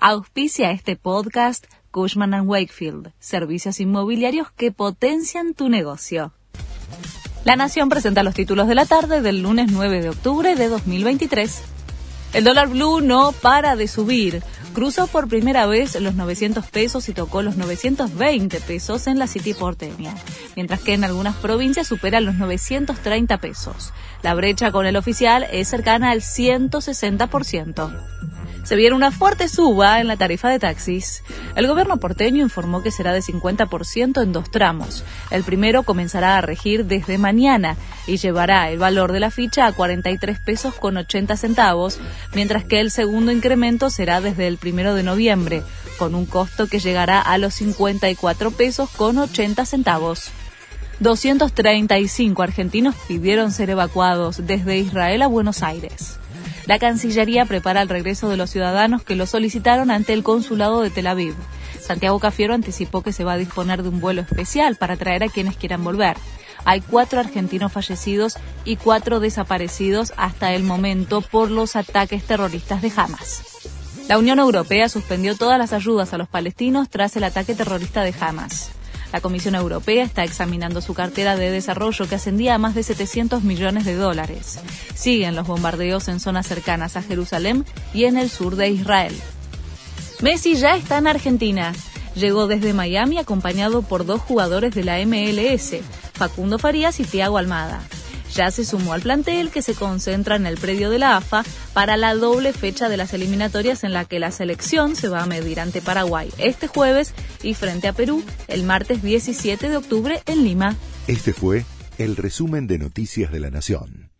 Auspicia este podcast Cushman ⁇ Wakefield, servicios inmobiliarios que potencian tu negocio. La Nación presenta los títulos de la tarde del lunes 9 de octubre de 2023. El dólar blue no para de subir. Cruzó por primera vez los 900 pesos y tocó los 920 pesos en la City porteña, mientras que en algunas provincias supera los 930 pesos. La brecha con el oficial es cercana al 160% se viene una fuerte suba en la tarifa de taxis. El gobierno porteño informó que será de 50% en dos tramos. El primero comenzará a regir desde mañana y llevará el valor de la ficha a 43 pesos con 80 centavos, mientras que el segundo incremento será desde el primero de noviembre, con un costo que llegará a los 54 pesos con 80 centavos. 235 argentinos pidieron ser evacuados desde Israel a Buenos Aires. La Cancillería prepara el regreso de los ciudadanos que lo solicitaron ante el consulado de Tel Aviv. Santiago Cafiero anticipó que se va a disponer de un vuelo especial para traer a quienes quieran volver. Hay cuatro argentinos fallecidos y cuatro desaparecidos hasta el momento por los ataques terroristas de Hamas. La Unión Europea suspendió todas las ayudas a los palestinos tras el ataque terrorista de Hamas. La Comisión Europea está examinando su cartera de desarrollo que ascendía a más de 700 millones de dólares. Siguen los bombardeos en zonas cercanas a Jerusalén y en el sur de Israel. Messi ya está en Argentina. Llegó desde Miami acompañado por dos jugadores de la MLS, Facundo Farías y Thiago Almada ya se sumó al plantel que se concentra en el predio de la AFA para la doble fecha de las eliminatorias en la que la selección se va a medir ante Paraguay este jueves y frente a Perú el martes 17 de octubre en Lima. Este fue el resumen de Noticias de la Nación.